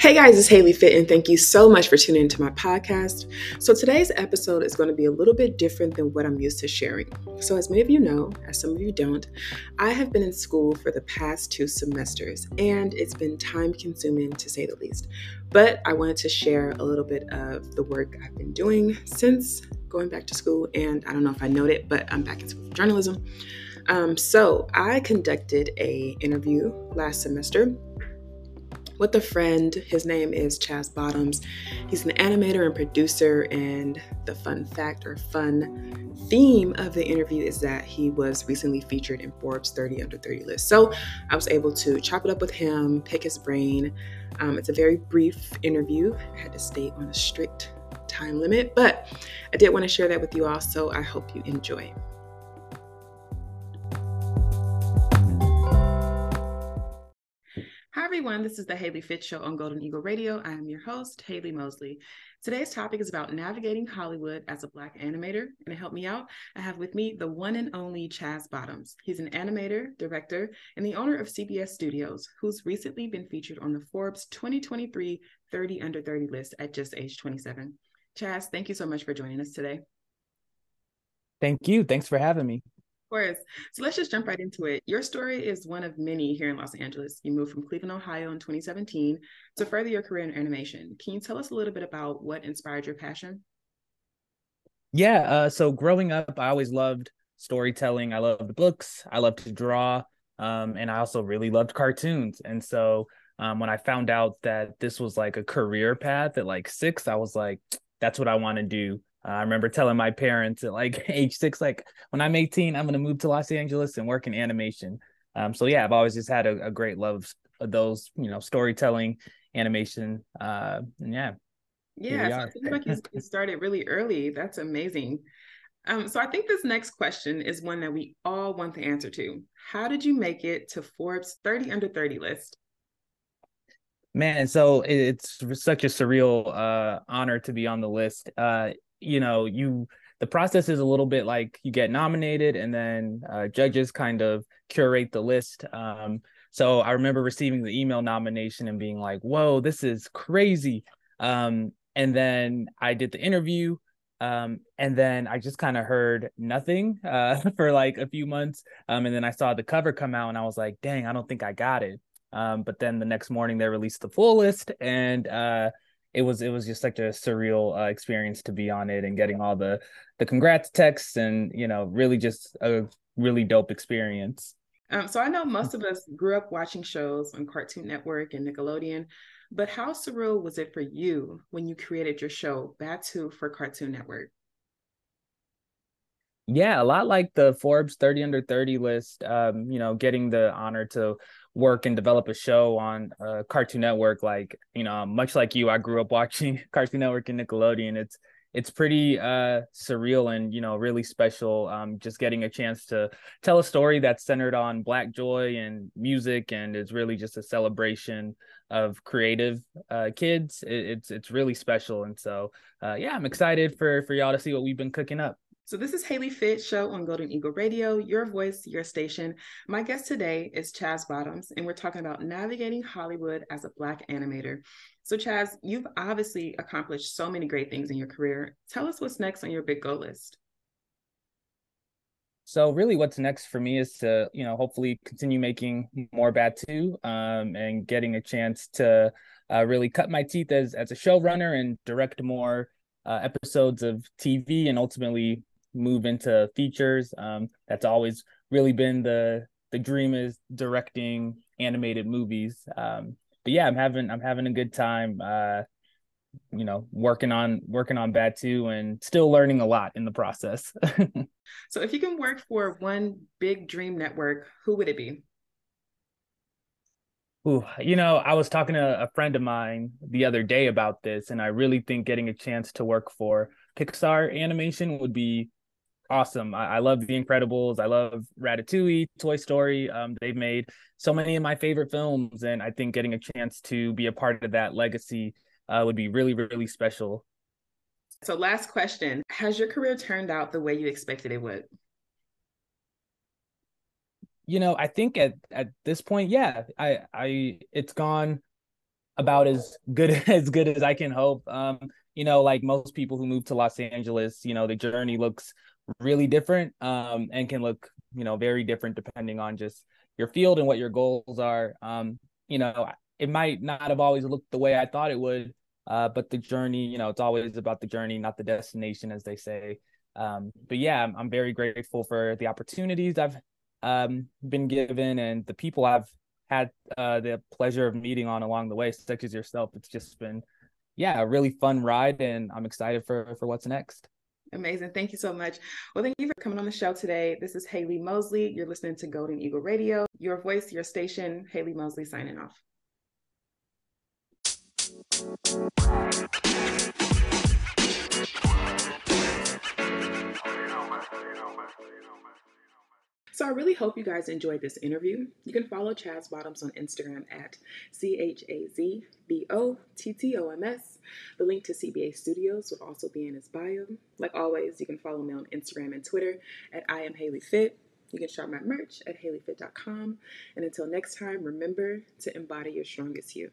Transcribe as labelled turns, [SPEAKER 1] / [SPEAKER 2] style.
[SPEAKER 1] Hey guys, it's Haley Fit, and thank you so much for tuning into my podcast. So, today's episode is going to be a little bit different than what I'm used to sharing. So, as many of you know, as some of you don't, I have been in school for the past two semesters, and it's been time consuming to say the least. But I wanted to share a little bit of the work I've been doing since going back to school, and I don't know if I noted, but I'm back in school for journalism. Um, so, I conducted a interview last semester with a friend. His name is Chaz Bottoms. He's an animator and producer. And the fun fact or fun theme of the interview is that he was recently featured in Forbes 30 Under 30 list. So I was able to chop it up with him, pick his brain. Um, it's a very brief interview. I had to stay on a strict time limit, but I did want to share that with you all. So I hope you enjoy. Everyone. This is the Haley Fit Show on Golden Eagle Radio. I am your host, Haley Mosley. Today's topic is about navigating Hollywood as a Black animator. And to help me out, I have with me the one and only Chaz Bottoms. He's an animator, director, and the owner of CBS Studios, who's recently been featured on the Forbes 2023 30 Under 30 list at just age 27. Chaz, thank you so much for joining us today.
[SPEAKER 2] Thank you. Thanks for having me
[SPEAKER 1] course. So let's just jump right into it. Your story is one of many here in Los Angeles. You moved from Cleveland, Ohio in 2017 to further your career in animation. Can you tell us a little bit about what inspired your passion?
[SPEAKER 2] Yeah. Uh, so growing up, I always loved storytelling. I loved books. I loved to draw. Um, and I also really loved cartoons. And so um, when I found out that this was like a career path at like six, I was like, that's what I want to do. Uh, I remember telling my parents at like age six, like when I'm 18, I'm gonna move to Los Angeles and work in animation. Um, so yeah, I've always just had a, a great love of those, you know, storytelling, animation. Uh, and yeah.
[SPEAKER 1] Yeah, so it seems like you started really early. That's amazing. Um, so I think this next question is one that we all want the answer to. How did you make it to Forbes 30 under 30 list?
[SPEAKER 2] Man, so it's such a surreal uh, honor to be on the list. Uh, you know you the process is a little bit like you get nominated and then uh, judges kind of curate the list. Um, so i remember receiving the email nomination and being like whoa this is crazy. Um, and then i did the interview um, and then i just kind of heard nothing uh, for like a few months. Um, and then i saw the cover come out and i was like dang i don't think i got it um, but then the next morning they released the full list and uh, it was it was just such a surreal uh, experience to be on it and getting all the the congrats texts and you know really just a really dope experience.
[SPEAKER 1] Um, so I know most of us grew up watching shows on Cartoon Network and Nickelodeon, but how surreal was it for you when you created your show Batu for Cartoon Network?
[SPEAKER 2] Yeah, a lot like the Forbes 30 under 30 list. Um, you know, getting the honor to work and develop a show on uh, Cartoon Network. Like you know, much like you, I grew up watching Cartoon Network and Nickelodeon. It's it's pretty uh, surreal and you know really special. Um, just getting a chance to tell a story that's centered on Black joy and music, and is really just a celebration of creative uh, kids. It, it's it's really special, and so uh, yeah, I'm excited for for y'all to see what we've been cooking up.
[SPEAKER 1] So, this is Haley Fit Show on Golden Eagle Radio, your voice, your station. My guest today is Chaz Bottoms, and we're talking about navigating Hollywood as a Black animator. So, Chaz, you've obviously accomplished so many great things in your career. Tell us what's next on your big goal list.
[SPEAKER 2] So, really, what's next for me is to, you know, hopefully continue making more Batuu um, and getting a chance to uh, really cut my teeth as as a showrunner and direct more. Uh, episodes of TV and ultimately move into features. Um, that's always really been the the dream is directing animated movies. Um, but yeah, I'm having I'm having a good time. Uh, you know, working on working on Batuu and still learning a lot in the process.
[SPEAKER 1] so, if you can work for one big dream network, who would it be?
[SPEAKER 2] Ooh, you know, I was talking to a friend of mine the other day about this, and I really think getting a chance to work for Pixar animation would be awesome. I, I, love The Incredibles. I love Ratatouille, Toy Story. Um, they've made so many of my favorite films, and I think getting a chance to be a part of that legacy uh, would be really, really special.
[SPEAKER 1] So, last question: Has your career turned out the way you expected it would?
[SPEAKER 2] You know, I think at at this point, yeah, I I it's gone about as good as good as I can hope. Um, you know, like most people who move to Los Angeles, you know, the journey looks really different um, and can look, you know, very different depending on just your field and what your goals are. Um, you know, it might not have always looked the way I thought it would, uh, but the journey, you know, it's always about the journey, not the destination, as they say. Um, but yeah, I'm, I'm, very grateful for the opportunities I've um, been given and the people I've had uh, the pleasure of meeting on along the way, such as yourself. It's just been, yeah, a really fun ride, and I'm excited for for what's next.
[SPEAKER 1] Amazing. Thank you so much. Well, thank you for coming on the show today. This is Haley Mosley. You're listening to Golden Eagle Radio. Your voice, your station. Haley Mosley signing off. So I really hope you guys enjoyed this interview. You can follow Chaz Bottoms on Instagram at C H A Z B O T T O M S. The link to CBA Studios will also be in his bio. Like always, you can follow me on Instagram and Twitter at I am Haley Fit. You can shop my merch at haleyfit.com. And until next time, remember to embody your strongest you.